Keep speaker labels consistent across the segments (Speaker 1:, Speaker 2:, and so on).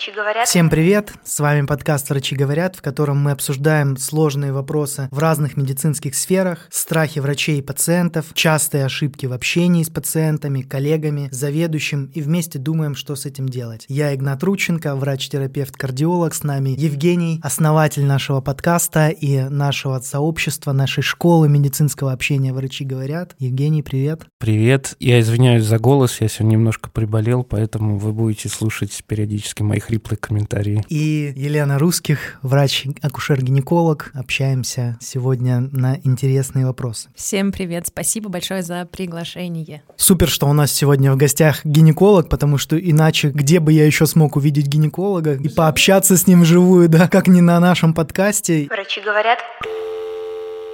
Speaker 1: Врачи говорят.
Speaker 2: Всем привет! С вами подкаст «Врачи говорят», в котором мы обсуждаем сложные вопросы в разных медицинских сферах, страхи врачей и пациентов, частые ошибки в общении с пациентами, коллегами, заведующим и вместе думаем, что с этим делать. Я Игнат Рученко, врач-терапевт-кардиолог, с нами Евгений, основатель нашего подкаста и нашего сообщества, нашей школы медицинского общения «Врачи говорят». Евгений, привет!
Speaker 3: Привет! Я извиняюсь за голос, я сегодня немножко приболел, поэтому вы будете слушать периодически мои хриплые комментарии.
Speaker 2: И Елена Русских, врач-акушер-гинеколог. Общаемся сегодня на интересные вопросы.
Speaker 4: Всем привет, спасибо большое за приглашение.
Speaker 2: Супер, что у нас сегодня в гостях гинеколог, потому что иначе где бы я еще смог увидеть гинеколога и пообщаться с ним вживую, да, как не на нашем подкасте.
Speaker 1: Врачи говорят.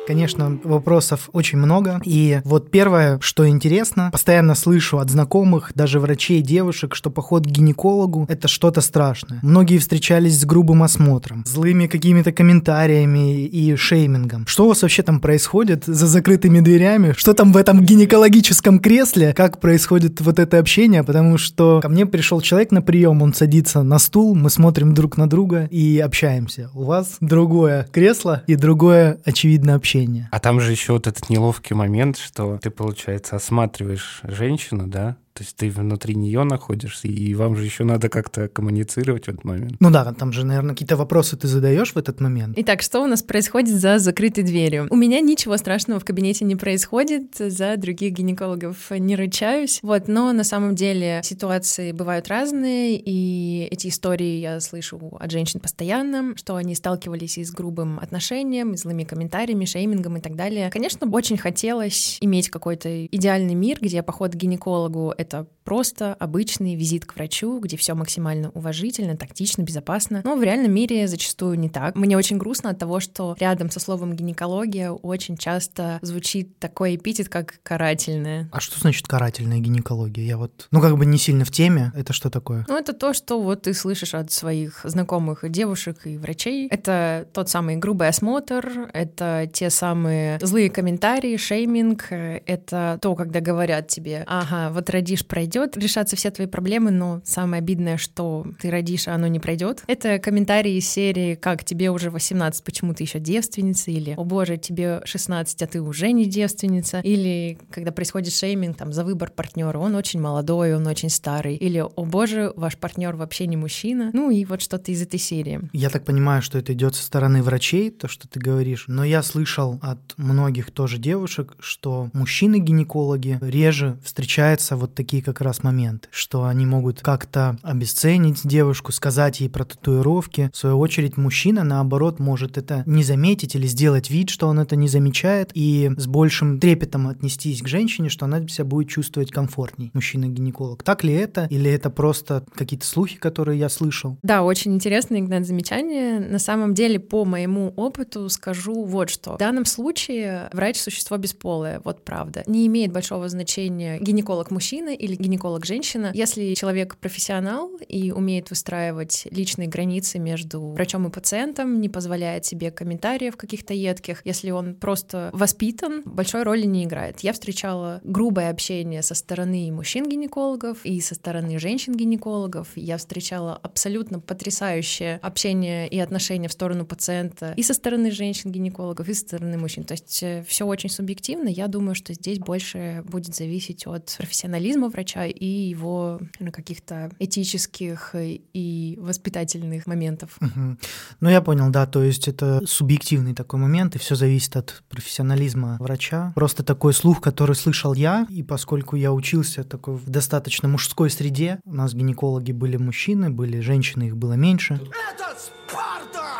Speaker 2: Конечно, вопросов очень много. И вот первое, что интересно, постоянно слышу от знакомых, даже врачей, девушек, что поход к гинекологу – это что-то страшное. Многие встречались с грубым осмотром, злыми какими-то комментариями и шеймингом. Что у вас вообще там происходит за закрытыми дверями? Что там в этом гинекологическом кресле? Как происходит вот это общение? Потому что ко мне пришел человек на прием, он садится на стул, мы смотрим друг на друга и общаемся. У вас другое кресло и другое, очевидно, общение общения.
Speaker 3: А там же еще вот этот неловкий момент, что ты, получается, осматриваешь женщину, да, то есть ты внутри нее находишься, и вам же еще надо как-то коммуницировать в этот момент.
Speaker 2: Ну да, там же, наверное, какие-то вопросы ты задаешь в этот момент.
Speaker 4: Итак, что у нас происходит за закрытой дверью? У меня ничего страшного в кабинете не происходит, за других гинекологов не рычаюсь. Вот, но на самом деле ситуации бывают разные, и эти истории я слышу от женщин постоянно, что они сталкивались и с грубым отношением, и злыми комментариями, шеймингом и так далее. Конечно, очень хотелось иметь какой-то идеальный мир, где поход к гинекологу — это просто обычный визит к врачу, где все максимально уважительно, тактично, безопасно. Но в реальном мире зачастую не так. Мне очень грустно от того, что рядом со словом гинекология очень часто звучит такой эпитет, как карательная.
Speaker 2: А что значит карательная гинекология? Я вот, ну как бы не сильно в теме. Это что такое?
Speaker 4: Ну это то, что вот ты слышишь от своих знакомых девушек и врачей. Это тот самый грубый осмотр, это те самые злые комментарии, шейминг, это то, когда говорят тебе, ага, вот родишь пройдет, решатся все твои проблемы, но самое обидное, что ты родишь, а оно не пройдет. Это комментарии из серии «Как тебе уже 18, почему ты еще девственница?» или «О боже, тебе 16, а ты уже не девственница?» Или когда происходит шейминг там за выбор партнера, он очень молодой, он очень старый. Или «О боже, ваш партнер вообще не мужчина?» Ну и вот что-то из этой серии.
Speaker 2: Я так понимаю, что это идет со стороны врачей, то, что ты говоришь, но я слышал от многих тоже девушек, что мужчины-гинекологи реже встречаются вот такие такие как раз моменты, что они могут как-то обесценить девушку, сказать ей про татуировки. В свою очередь, мужчина, наоборот, может это не заметить или сделать вид, что он это не замечает, и с большим трепетом отнестись к женщине, что она себя будет чувствовать комфортней, мужчина-гинеколог. Так ли это? Или это просто какие-то слухи, которые я слышал?
Speaker 4: Да, очень интересное, Игнат, замечание. На самом деле, по моему опыту скажу вот что. В данном случае врач — существо бесполое, вот правда. Не имеет большого значения гинеколог мужчина или гинеколог женщина. Если человек профессионал и умеет выстраивать личные границы между врачом и пациентом, не позволяет себе комментариев каких-то едких, если он просто воспитан, большой роли не играет. Я встречала грубое общение со стороны мужчин-гинекологов и со стороны женщин-гинекологов. Я встречала абсолютно потрясающее общение и отношение в сторону пациента и со стороны женщин-гинекологов, и со стороны мужчин. То есть э, все очень субъективно. Я думаю, что здесь больше будет зависеть от профессионализма врача и его каких-то этических и воспитательных моментов.
Speaker 2: Угу. Ну, я понял, да, то есть это субъективный такой момент, и все зависит от профессионализма врача. Просто такой слух, который слышал я, и поскольку я учился такой в достаточно мужской среде, у нас гинекологи были мужчины, были женщины, их было меньше. Это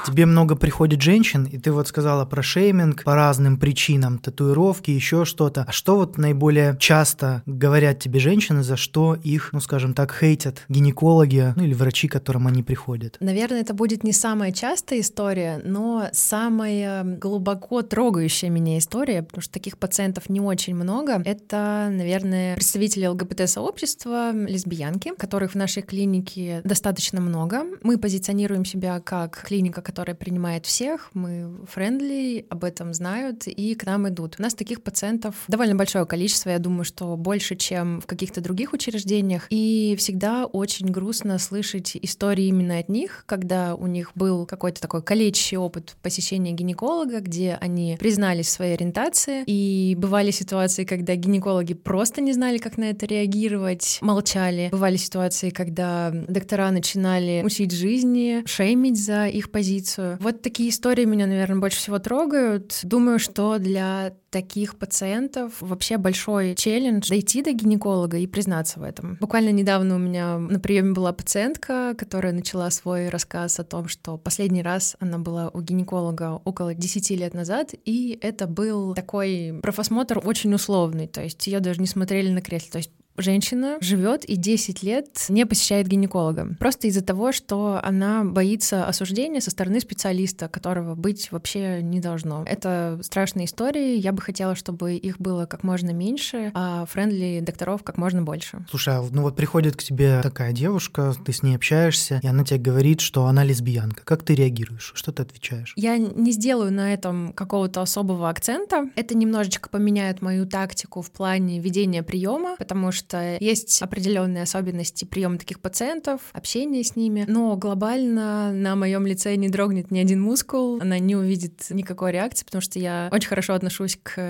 Speaker 2: Тебе много приходит женщин, и ты вот сказала про шейминг по разным причинам, татуировки, еще что-то. А что вот наиболее часто говорят тебе женщины, за что их, ну скажем так, хейтят гинекологи, ну или врачи, к которым они приходят?
Speaker 4: Наверное, это будет не самая частая история, но самая глубоко трогающая меня история, потому что таких пациентов не очень много. Это, наверное, представители ЛГБТ-сообщества, лесбиянки, которых в нашей клинике достаточно много. Мы позиционируем себя как клиника, которая принимает всех, мы friendly, об этом знают и к нам идут. У нас таких пациентов довольно большое количество, я думаю, что больше, чем в каких-то других учреждениях. И всегда очень грустно слышать истории именно от них, когда у них был какой-то такой калечащий опыт посещения гинеколога, где они признались в своей ориентации, и бывали ситуации, когда гинекологи просто не знали, как на это реагировать, молчали. Бывали ситуации, когда доктора начинали учить жизни, шеймить за их позицию. Вот такие истории меня, наверное, больше всего трогают. Думаю, что для таких пациентов вообще большой челлендж дойти до гинеколога и признаться в этом. Буквально недавно у меня на приеме была пациентка, которая начала свой рассказ о том, что последний раз она была у гинеколога около 10 лет назад, и это был такой профосмотр очень условный, то есть ее даже не смотрели на кресле, то есть женщина живет и 10 лет не посещает гинеколога. Просто из-за того, что она боится осуждения со стороны специалиста, которого быть вообще не должно. Это страшные истории. Я бы хотела, чтобы их было как можно меньше, а френдли докторов как можно больше.
Speaker 2: Слушай, а ну вот приходит к тебе такая девушка, ты с ней общаешься, и она тебе говорит, что она лесбиянка. Как ты реагируешь? Что ты отвечаешь?
Speaker 4: Я не сделаю на этом какого-то особого акцента. Это немножечко поменяет мою тактику в плане ведения приема, потому что что есть определенные особенности приема таких пациентов, общения с ними, но глобально на моем лице не дрогнет ни один мускул, она не увидит никакой реакции, потому что я очень хорошо отношусь к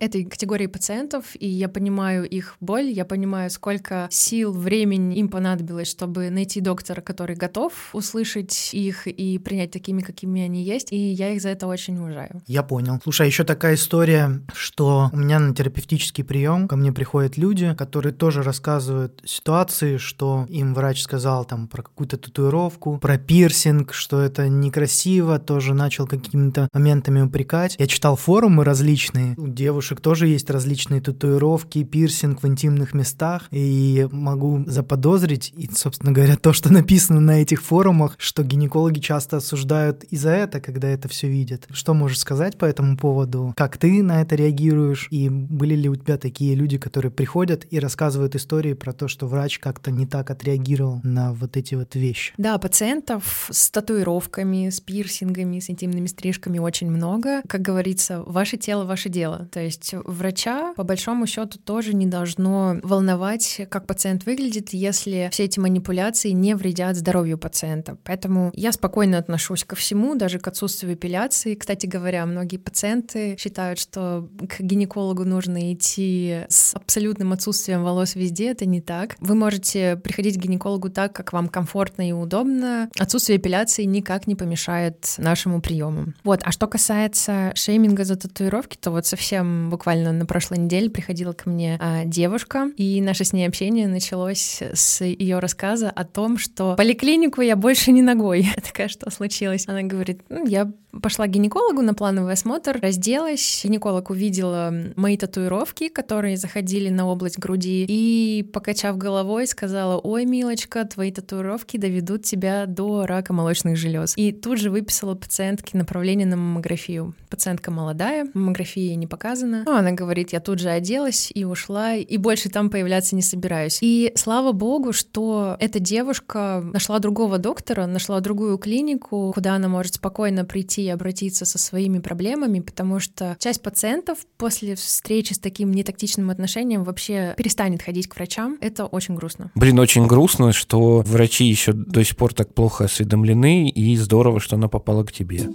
Speaker 4: этой категории пациентов, и я понимаю их боль, я понимаю, сколько сил, времени им понадобилось, чтобы найти доктора, который готов услышать их и принять такими, какими они есть, и я их за это очень уважаю.
Speaker 2: Я понял. Слушай, а еще такая история, что у меня на терапевтический прием ко мне приходят люди, которые тоже рассказывают ситуации, что им врач сказал там про какую-то татуировку, про пирсинг, что это некрасиво, тоже начал какими-то моментами упрекать. Я читал форумы различные, у девушек тоже есть различные татуировки, пирсинг в интимных местах, и могу заподозрить, и, собственно говоря, то, что написано на этих форумах, что гинекологи часто осуждают и за это, когда это все видят. Что можешь сказать по этому поводу? Как ты на это реагируешь? И были ли у тебя такие люди, которые приходят и рассказывают рассказывают истории про то, что врач как-то не так отреагировал на вот эти вот вещи.
Speaker 4: Да, пациентов с татуировками, с пирсингами, с интимными стрижками очень много. Как говорится, ваше тело — ваше дело. То есть врача, по большому счету, тоже не должно волновать, как пациент выглядит, если все эти манипуляции не вредят здоровью пациента. Поэтому я спокойно отношусь ко всему, даже к отсутствию эпиляции. Кстати говоря, многие пациенты считают, что к гинекологу нужно идти с абсолютным отсутствием волос волос везде, это не так. Вы можете приходить к гинекологу так, как вам комфортно и удобно. Отсутствие эпиляции никак не помешает нашему приему. Вот, а что касается шейминга за татуировки, то вот совсем буквально на прошлой неделе приходила ко мне а, девушка, и наше с ней общение началось с ее рассказа о том, что поликлинику я больше не ногой. Я такая, что случилось? Она говорит, ну, я пошла к гинекологу на плановый осмотр, разделась, гинеколог увидела мои татуировки, которые заходили на область груди, и, покачав головой, сказала, ой, милочка, твои татуировки доведут тебя до рака молочных желез. И тут же выписала пациентке направление на маммографию. Пациентка молодая, маммография не показана. Ну, она говорит, я тут же оделась и ушла, и больше там появляться не собираюсь. И слава богу, что эта девушка нашла другого доктора, нашла другую клинику, куда она может спокойно прийти и обратиться со своими проблемами, потому что часть пациентов после встречи с таким нетактичным отношением вообще перестанет ходить к врачам. Это очень грустно.
Speaker 3: Блин, очень грустно, что врачи еще до сих пор так плохо осведомлены, и здорово, что она попала к тебе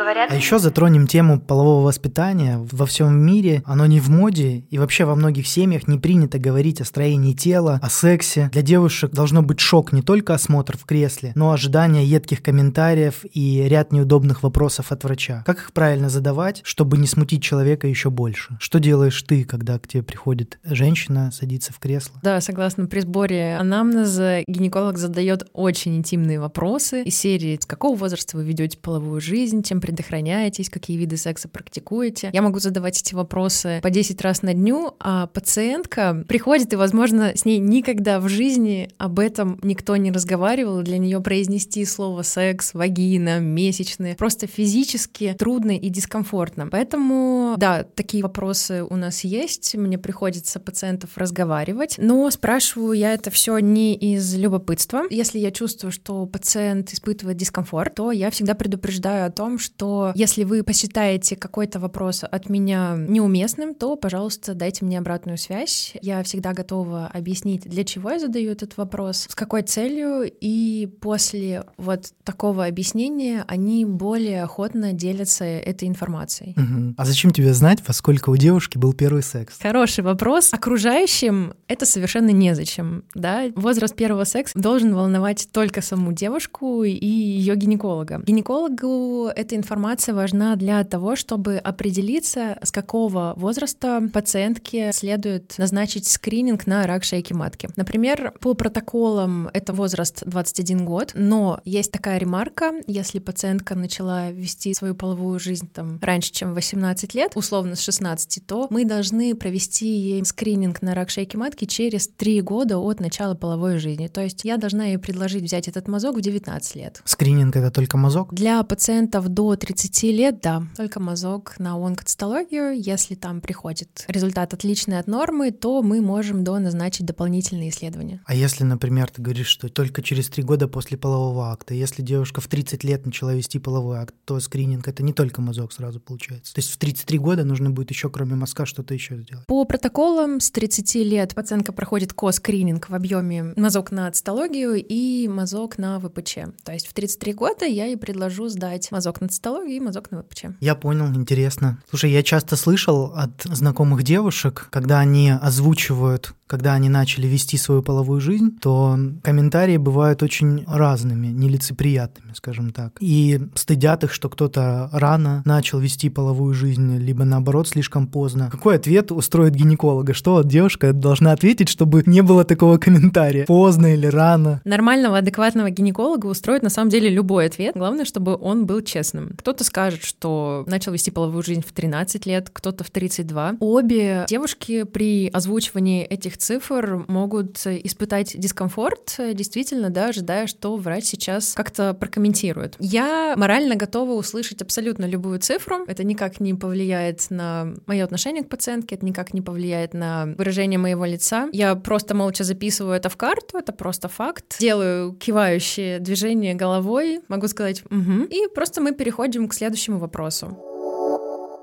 Speaker 2: говорят. А еще затронем тему полового воспитания. Во всем мире оно не в моде, и вообще во многих семьях не принято говорить о строении тела, о сексе. Для девушек должно быть шок не только осмотр в кресле, но ожидание едких комментариев и ряд неудобных вопросов от врача. Как их правильно задавать, чтобы не смутить человека еще больше? Что делаешь ты, когда к тебе приходит женщина, садится в кресло?
Speaker 4: Да, согласно при сборе анамнеза гинеколог задает очень интимные вопросы из серии «С какого возраста вы ведете половую жизнь? Чем предохраняетесь, какие виды секса практикуете. Я могу задавать эти вопросы по 10 раз на дню, а пациентка приходит, и, возможно, с ней никогда в жизни об этом никто не разговаривал. Для нее произнести слово секс, вагина, месячные просто физически трудно и дискомфортно. Поэтому, да, такие вопросы у нас есть. Мне приходится пациентов разговаривать, но спрашиваю я это все не из любопытства. Если я чувствую, что пациент испытывает дискомфорт, то я всегда предупреждаю о том, что если вы посчитаете какой-то вопрос от меня неуместным, то, пожалуйста, дайте мне обратную связь. Я всегда готова объяснить, для чего я задаю этот вопрос, с какой целью, и после вот такого объяснения они более охотно делятся этой информацией.
Speaker 2: Угу. А зачем тебе знать, во сколько у девушки был первый секс?
Speaker 4: Хороший вопрос. Окружающим это совершенно незачем, да? Возраст первого секса должен волновать только саму девушку и ее гинеколога. Гинекологу эта информация важна для того, чтобы определиться, с какого возраста пациентке следует назначить скрининг на рак шейки матки. Например, по протоколам это возраст 21 год, но есть такая ремарка, если пациентка начала вести свою половую жизнь там раньше, чем 18 лет, условно с 16, то мы должны провести ей скрининг на рак шейки матки через 3 года от начала половой жизни. То есть я должна ей предложить взять этот мазок в 19 лет.
Speaker 2: Скрининг — это только мазок?
Speaker 4: Для пациентов до 30 лет, да, только мазок на онкоцитологию. Если там приходит результат отличный от нормы, то мы можем до назначить дополнительные исследования.
Speaker 2: А если, например, ты говоришь, что только через 3 года после полового акта, если девушка в 30 лет начала вести половой акт, то скрининг — это не только мазок сразу получается. То есть в 33 года нужно будет еще, кроме мазка, что-то еще сделать.
Speaker 4: По протоколам с 30 лет пациентка проходит ко-скрининг в объеме мазок на цитологию и мазок на ВПЧ. То есть в 33 года я ей предложу сдать мазок на цитологию и мазок на ВПЧ.
Speaker 2: Я понял, интересно. Слушай, я часто слышал от знакомых девушек, когда они озвучивают когда они начали вести свою половую жизнь, то комментарии бывают очень разными, нелицеприятными, скажем так. И стыдят их, что кто-то рано начал вести половую жизнь, либо наоборот слишком поздно. Какой ответ устроит гинеколога? Что девушка должна ответить, чтобы не было такого комментария? Поздно или рано?
Speaker 4: Нормального, адекватного гинеколога устроит на самом деле любой ответ. Главное, чтобы он был честным. Кто-то скажет, что начал вести половую жизнь в 13 лет, кто-то в 32. Обе девушки при озвучивании этих цифр могут испытать дискомфорт, действительно, да, ожидая, что врач сейчас как-то прокомментирует. Я морально готова услышать абсолютно любую цифру. Это никак не повлияет на мое отношение к пациентке, это никак не повлияет на выражение моего лица. Я просто молча записываю это в карту, это просто факт. Делаю кивающие движения головой, могу сказать «угу», и просто мы переходим к следующему вопросу.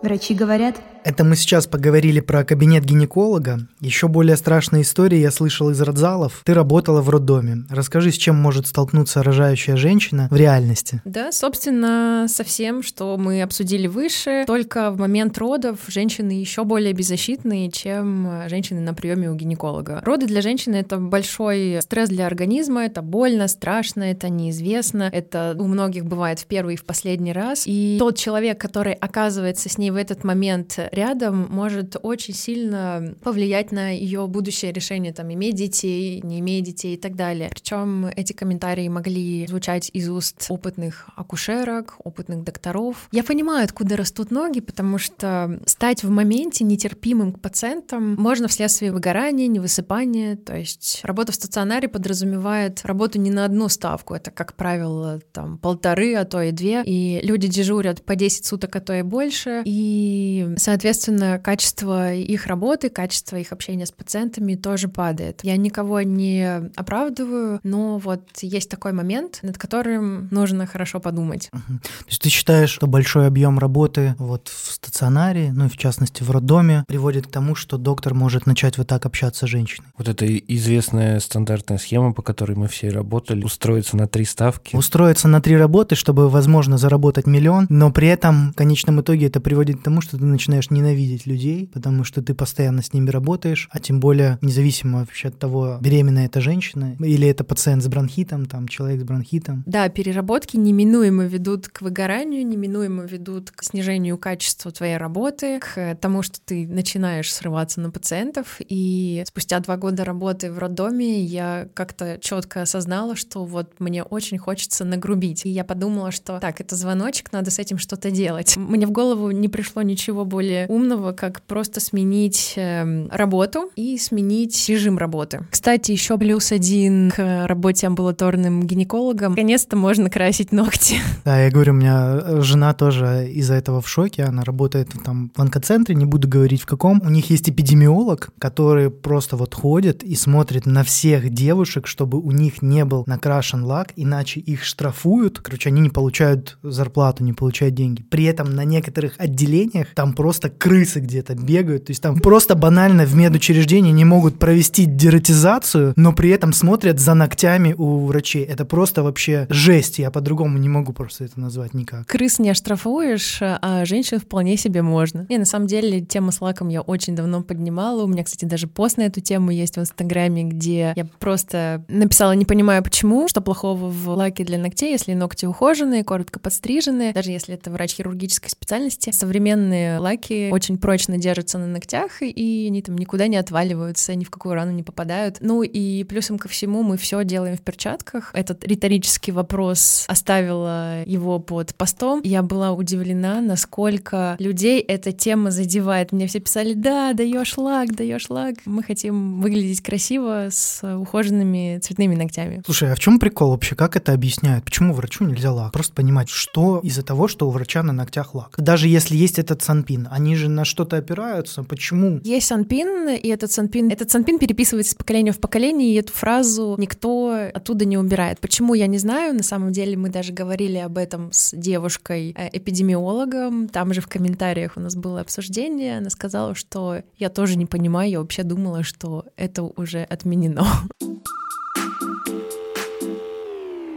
Speaker 1: Врачи говорят,
Speaker 2: это мы сейчас поговорили про кабинет гинеколога. Еще более страшные истории я слышал из родзалов. Ты работала в роддоме. Расскажи, с чем может столкнуться рожающая женщина в реальности?
Speaker 4: Да, собственно, со всем, что мы обсудили выше. Только в момент родов женщины еще более беззащитные, чем женщины на приеме у гинеколога. Роды для женщины — это большой стресс для организма, это больно, страшно, это неизвестно, это у многих бывает в первый и в последний раз. И тот человек, который оказывается с ней в этот момент рядом может очень сильно повлиять на ее будущее решение, там, иметь детей, не иметь детей и так далее. Причем эти комментарии могли звучать из уст опытных акушерок, опытных докторов. Я понимаю, откуда растут ноги, потому что стать в моменте нетерпимым к пациентам можно вследствие выгорания, невысыпания. То есть работа в стационаре подразумевает работу не на одну ставку. Это, как правило, там полторы, а то и две. И люди дежурят по 10 суток, а то и больше. И, соответственно, соответственно, качество их работы, качество их общения с пациентами тоже падает. Я никого не оправдываю, но вот есть такой момент, над которым нужно хорошо подумать.
Speaker 2: Угу. То есть ты считаешь, что большой объем работы вот в стационаре, ну и в частности в роддоме, приводит к тому, что доктор может начать вот так общаться с женщиной?
Speaker 3: Вот это известная стандартная схема, по которой мы все работали, устроиться на три ставки.
Speaker 2: Устроиться на три работы, чтобы, возможно, заработать миллион, но при этом в конечном итоге это приводит к тому, что ты начинаешь начинаешь ненавидеть людей, потому что ты постоянно с ними работаешь, а тем более независимо вообще от того, беременная это женщина или это пациент с бронхитом, там человек с бронхитом.
Speaker 4: Да, переработки неминуемо ведут к выгоранию, неминуемо ведут к снижению качества твоей работы, к тому, что ты начинаешь срываться на пациентов. И спустя два года работы в роддоме я как-то четко осознала, что вот мне очень хочется нагрубить. И я подумала, что так, это звоночек, надо с этим что-то делать. Мне в голову не пришло ничего более умного, как просто сменить э, работу и сменить режим работы. Кстати, еще плюс один к работе амбулаторным гинекологом. Наконец-то можно красить ногти.
Speaker 2: Да, я говорю, у меня э, жена тоже из-за этого в шоке. Она работает там в онкоцентре, не буду говорить в каком. У них есть эпидемиолог, который просто вот ходит и смотрит на всех девушек, чтобы у них не был накрашен лак, иначе их штрафуют. Короче, они не получают зарплату, не получают деньги. При этом на некоторых отделениях там просто крысы где-то бегают. То есть там просто банально в медучреждении не могут провести дератизацию, но при этом смотрят за ногтями у врачей. Это просто вообще жесть. Я по-другому не могу просто это назвать никак.
Speaker 4: Крыс не оштрафуешь, а женщин вполне себе можно. Не, на самом деле, тема с лаком я очень давно поднимала. У меня, кстати, даже пост на эту тему есть в Инстаграме, где я просто написала, не понимаю, почему, что плохого в лаке для ногтей, если ногти ухоженные, коротко подстриженные, даже если это врач хирургической специальности. Современные лаки очень прочно держатся на ногтях, и они там никуда не отваливаются, ни в какую рану не попадают. Ну и плюсом ко всему мы все делаем в перчатках. Этот риторический вопрос оставила его под постом. Я была удивлена, насколько людей эта тема задевает. Мне все писали, да, даешь лак, даешь лак. Мы хотим выглядеть красиво с ухоженными цветными ногтями.
Speaker 2: Слушай, а в чем прикол вообще? Как это объясняют? Почему врачу нельзя лак? Просто понимать, что из-за того, что у врача на ногтях лак. Даже если есть этот санпин, они же на что-то опираются. Почему?
Speaker 4: Есть санпин, и этот санпин, этот санпин переписывается с поколения в поколение, и эту фразу никто оттуда не убирает. Почему, я не знаю. На самом деле мы даже говорили об этом с девушкой-эпидемиологом. Там же в комментариях у нас было обсуждение. Она сказала, что я тоже не понимаю, я вообще думала, что это уже отменено.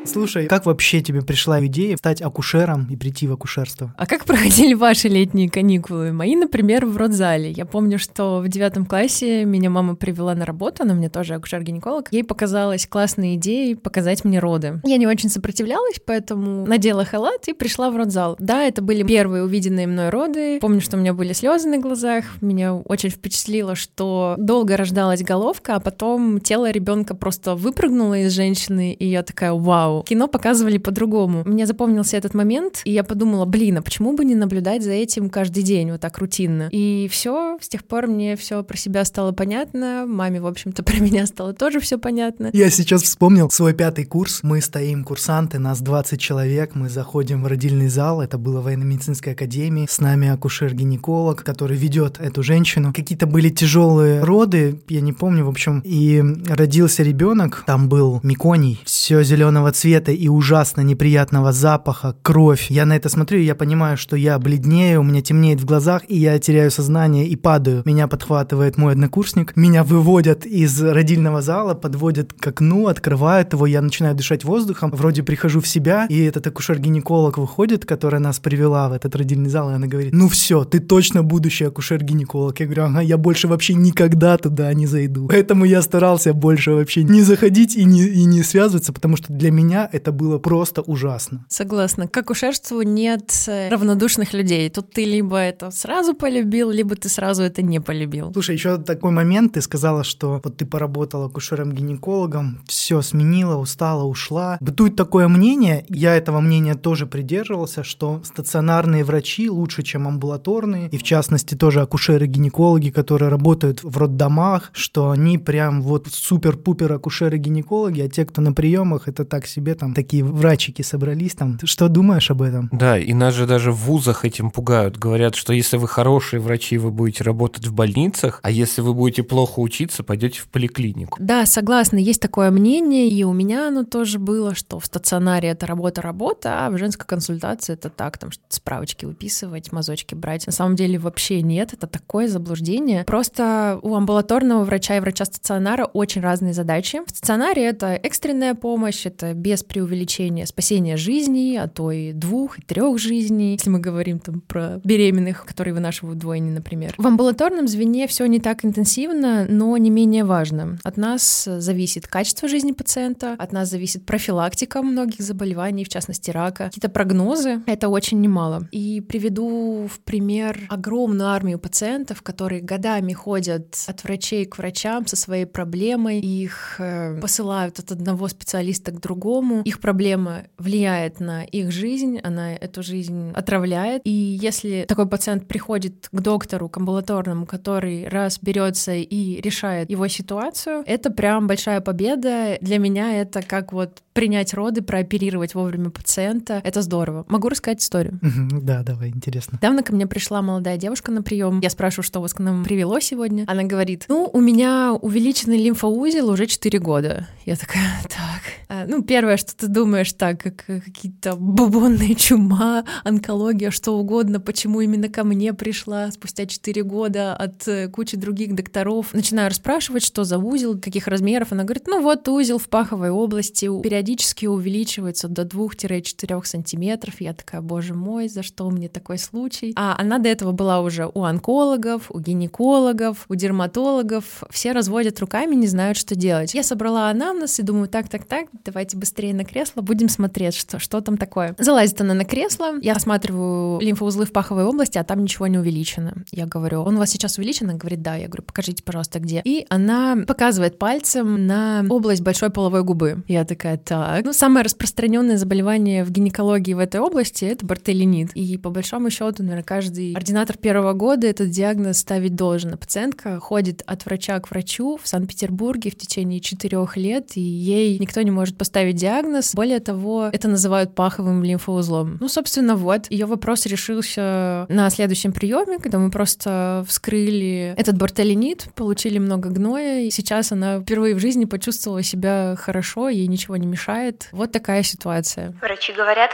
Speaker 2: Слушай, как вообще тебе пришла идея стать акушером и прийти в акушерство?
Speaker 4: А как проходили ваши летние каникулы? Мои, например, в родзале. Я помню, что в девятом классе меня мама привела на работу, она мне тоже акушер-гинеколог. Ей показалась классной идеей показать мне роды. Я не очень сопротивлялась, поэтому надела халат и пришла в родзал. Да, это были первые увиденные мной роды. Помню, что у меня были слезы на глазах. Меня очень впечатлило, что долго рождалась головка, а потом тело ребенка просто выпрыгнуло из женщины, и я такая, вау, кино показывали по-другому. Мне запомнился этот момент, и я подумала, блин, а почему бы не наблюдать за этим каждый день вот так рутинно? И все, с тех пор мне все про себя стало понятно, маме, в общем-то, про меня стало тоже все понятно.
Speaker 2: Я сейчас вспомнил свой пятый курс. Мы стоим, курсанты, нас 20 человек, мы заходим в родильный зал, это было военно-медицинской академии, с нами акушер-гинеколог, который ведет эту женщину. Какие-то были тяжелые роды, я не помню, в общем, и родился ребенок, там был миконий, все зеленого цвета и ужасно неприятного запаха, кровь. Я на это смотрю, и я понимаю, что я бледнею, у меня темнеет в глазах, и я теряю сознание и падаю. Меня подхватывает мой однокурсник, меня выводят из родильного зала, подводят к окну, открывают его, я начинаю дышать воздухом, вроде прихожу в себя, и этот акушер-гинеколог выходит, которая нас привела в этот родильный зал, и она говорит, ну все, ты точно будущий акушер-гинеколог. Я говорю, ага, я больше вообще никогда туда не зайду. Поэтому я старался больше вообще не заходить и не, и не связываться, потому что для меня меня это было просто ужасно.
Speaker 4: Согласна. К акушерству нет э, равнодушных людей. Тут ты либо это сразу полюбил, либо ты сразу это не полюбил.
Speaker 2: Слушай, еще такой момент, ты сказала, что вот ты поработала акушером-гинекологом, все сменила, устала, ушла. Бытует такое мнение, я этого мнения тоже придерживался, что стационарные врачи лучше, чем амбулаторные, и в частности тоже акушеры-гинекологи, которые работают в роддомах, что они прям вот супер-пупер акушеры-гинекологи, а те, кто на приемах, это так себе себе там такие врачики собрались там. Ты что думаешь об этом?
Speaker 3: Да, и нас же даже в вузах этим пугают. Говорят, что если вы хорошие врачи, вы будете работать в больницах, а если вы будете плохо учиться, пойдете в поликлинику.
Speaker 4: Да, согласна, есть такое мнение, и у меня оно тоже было, что в стационаре это работа-работа, а в женской консультации это так, там справочки выписывать, мазочки брать. На самом деле вообще нет, это такое заблуждение. Просто у амбулаторного врача и врача стационара очень разные задачи. В стационаре это экстренная помощь, это без преувеличения спасения жизней, а то и двух, и трех жизней, если мы говорим там про беременных, которые вынашивают двойни, например. В амбулаторном звене все не так интенсивно, но не менее важно. От нас зависит качество жизни пациента, от нас зависит профилактика многих заболеваний, в частности рака, какие-то прогнозы. Это очень немало. И приведу в пример огромную армию пациентов, которые годами ходят от врачей к врачам со своей проблемой, их э, посылают от одного специалиста к другому, их проблема влияет на их жизнь, она эту жизнь отравляет. И если такой пациент приходит к доктору, к амбулаторному, который раз берется и решает его ситуацию, это прям большая победа. Для меня это как вот принять роды, прооперировать вовремя пациента. Это здорово. Могу рассказать историю?
Speaker 2: Да, давай, интересно.
Speaker 4: Недавно ко мне пришла молодая девушка на прием. Я спрашиваю, что вас к нам привело сегодня. Она говорит, ну, у меня увеличенный лимфоузел уже 4 года. Я такая, так. А, ну, первое, что ты думаешь, так, как какие-то бубонные чума, онкология, что угодно, почему именно ко мне пришла спустя 4 года от э, кучи других докторов. Начинаю расспрашивать, что за узел, каких размеров. Она говорит, ну вот узел в паховой области, периодически увеличивается до 2-4 сантиметров. Я такая, боже мой, за что мне такой случай? А она до этого была уже у онкологов, у гинекологов, у дерматологов. Все разводят руками, не знают, что делать. Я собрала анамнез и думаю, так, так, так, давайте быстрее на кресло, будем смотреть, что, что там такое. Залазит она на кресло, я осматриваю лимфоузлы в паховой области, а там ничего не увеличено. Я говорю, он у вас сейчас увеличен? Она говорит, да. Я говорю, покажите, пожалуйста, где. И она показывает пальцем на область большой половой губы. Я такая, так. Ну, самое распространенное заболевание в гинекологии в этой области — это бартелинит. И по большому счету, наверное, каждый ординатор первого года этот диагноз ставить должен. Пациентка ходит от врача к врачу в Санкт-Петербурге в течение четырех лет, и ей никто не может поставить диагноз. Более того, это называют паховым лимфоузлом. Ну, собственно, вот. Ее вопрос решился на следующем приеме, когда мы просто вскрыли этот бартелинит, получили много гноя, и сейчас она впервые в жизни почувствовала себя хорошо, ей ничего не мешает. Вот такая ситуация.
Speaker 1: Врачи говорят...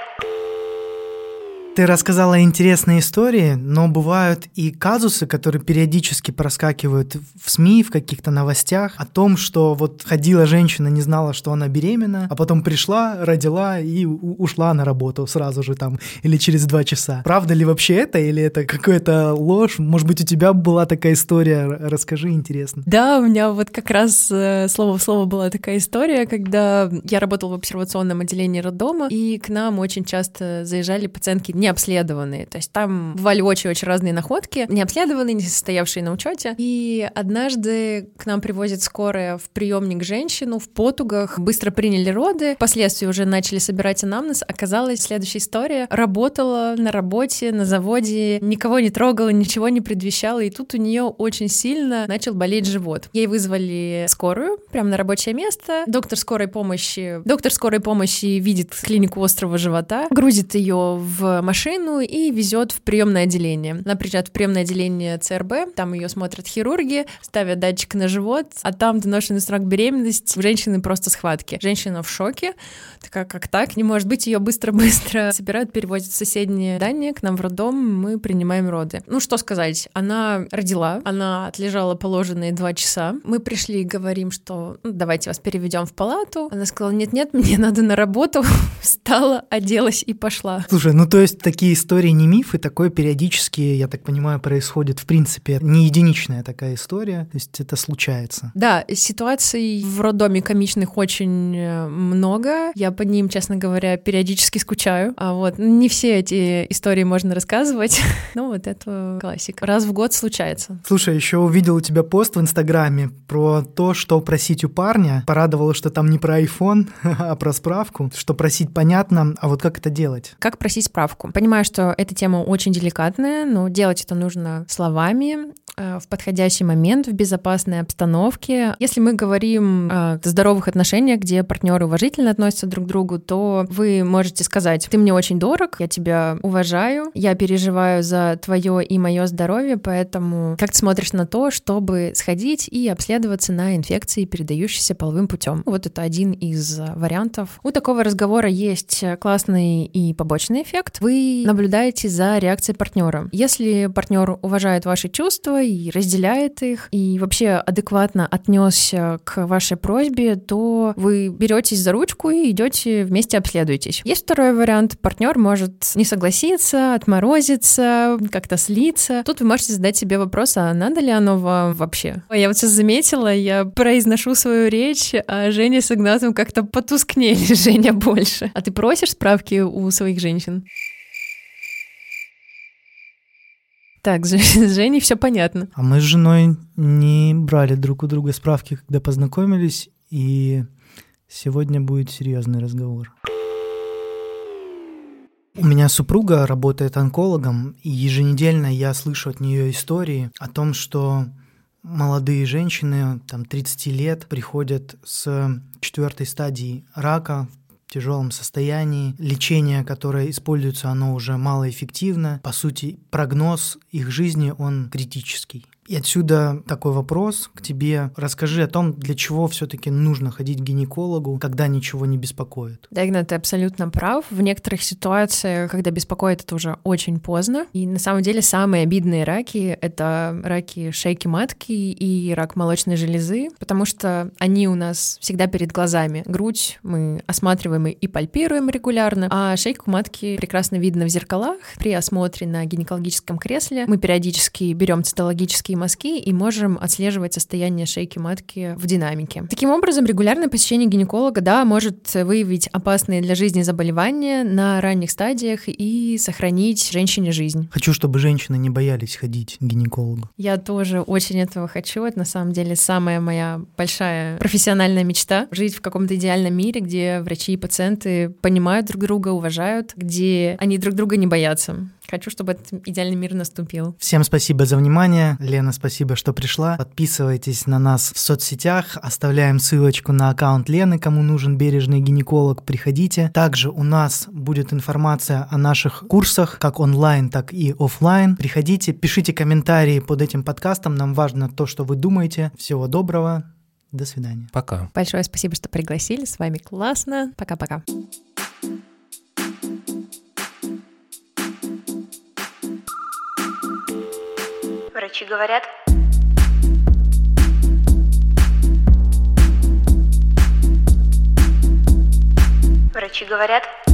Speaker 2: Ты рассказала интересные истории, но бывают и казусы, которые периодически проскакивают в СМИ, в каких-то новостях о том, что вот ходила женщина, не знала, что она беременна, а потом пришла, родила и ушла на работу сразу же там или через два часа. Правда ли вообще это или это какая-то ложь? Может быть, у тебя была такая история? Расскажи, интересно.
Speaker 4: Да, у меня вот как раз э, слово в слово была такая история, когда я работала в обсервационном отделении роддома, и к нам очень часто заезжали пациентки не обследованные. То есть там бывали очень-очень разные находки, не обследованные, не состоявшие на учете. И однажды к нам привозят скорая в приемник женщину в потугах, быстро приняли роды, впоследствии уже начали собирать анамнез. Оказалось, следующая история. Работала на работе, на заводе, никого не трогала, ничего не предвещала, и тут у нее очень сильно начал болеть живот. Ей вызвали скорую прямо на рабочее место. Доктор скорой помощи, доктор скорой помощи видит клинику острого живота, грузит ее в машину машину и везет в приемное отделение. Она приезжает в приемное отделение ЦРБ, там ее смотрят хирурги, ставят датчик на живот, а там доношенный срок беременности, у женщины просто схватки. Женщина в шоке, такая, как так? Не может быть, ее быстро-быстро собирают, перевозят в соседнее здание, к нам в роддом, мы принимаем роды. Ну, что сказать, она родила, она отлежала положенные два часа. Мы пришли и говорим, что ну, давайте вас переведем в палату. Она сказала, нет-нет, мне надо на работу. Встала, оделась и пошла.
Speaker 2: Слушай, ну то есть такие истории не мифы, такое периодически, я так понимаю, происходит. В принципе, не единичная такая история, то есть это случается.
Speaker 4: Да, ситуаций в роддоме комичных очень э, много. Я по ним, честно говоря, периодически скучаю. А вот не все эти истории можно рассказывать. ну вот это классика. Раз в год случается.
Speaker 2: Слушай, еще увидел у тебя пост в Инстаграме про то, что просить у парня. Порадовало, что там не про iPhone, а про справку. Что просить понятно, а вот как это делать?
Speaker 4: Как просить справку? Понимаю, что эта тема очень деликатная, но делать это нужно словами, в подходящий момент, в безопасной обстановке. Если мы говорим о здоровых отношениях, где партнеры уважительно относятся друг к другу, то вы можете сказать, ты мне очень дорог, я тебя уважаю, я переживаю за твое и мое здоровье, поэтому как ты смотришь на то, чтобы сходить и обследоваться на инфекции, передающиеся половым путем? Вот это один из вариантов. У такого разговора есть классный и побочный эффект. Вы наблюдаете за реакцией партнера. Если партнер уважает ваши чувства и разделяет их, и вообще адекватно отнесся к вашей просьбе, то вы беретесь за ручку и идете вместе обследуетесь. Есть второй вариант. Партнер может не согласиться, отморозиться, как-то слиться. Тут вы можете задать себе вопрос, а надо ли оно вам вообще? Я вот сейчас заметила, я произношу свою речь, а Женя с Игнатом как-то потускнели, Женя больше. А ты просишь справки у своих женщин? Так, с Женей все понятно.
Speaker 2: А мы с женой не брали друг у друга справки, когда познакомились, и сегодня будет серьезный разговор. У меня супруга работает онкологом, и еженедельно я слышу от нее истории о том, что молодые женщины, там 30 лет, приходят с четвертой стадии рака тяжелом состоянии. Лечение, которое используется, оно уже малоэффективно. По сути, прогноз их жизни, он критический. И отсюда такой вопрос к тебе. Расскажи о том, для чего все-таки нужно ходить к гинекологу, когда ничего не беспокоит.
Speaker 4: Да, Игнат, ты абсолютно прав. В некоторых ситуациях, когда беспокоит, это уже очень поздно. И на самом деле самые обидные раки — это раки шейки матки и рак молочной железы, потому что они у нас всегда перед глазами. Грудь мы осматриваем и пальпируем регулярно, а шейку матки прекрасно видно в зеркалах. При осмотре на гинекологическом кресле мы периодически берем цитологические мазки и можем отслеживать состояние шейки матки в динамике. Таким образом, регулярное посещение гинеколога, да, может выявить опасные для жизни заболевания на ранних стадиях и сохранить женщине жизнь.
Speaker 2: Хочу, чтобы женщины не боялись ходить к гинекологу.
Speaker 4: Я тоже очень этого хочу. Это на самом деле самая моя большая профессиональная мечта — жить в каком-то идеальном мире, где врачи и пациенты понимают друг друга, уважают, где они друг друга не боятся. Хочу, чтобы этот идеальный мир наступил.
Speaker 2: Всем спасибо за внимание. Лена, спасибо, что пришла. Подписывайтесь на нас в соцсетях. Оставляем ссылочку на аккаунт Лены, кому нужен бережный гинеколог. Приходите. Также у нас будет информация о наших курсах, как онлайн, так и офлайн. Приходите, пишите комментарии под этим подкастом. Нам важно то, что вы думаете. Всего доброго. До свидания.
Speaker 3: Пока.
Speaker 4: Большое спасибо, что пригласили. С вами классно. Пока-пока.
Speaker 1: Врачи говорят. Врачи говорят.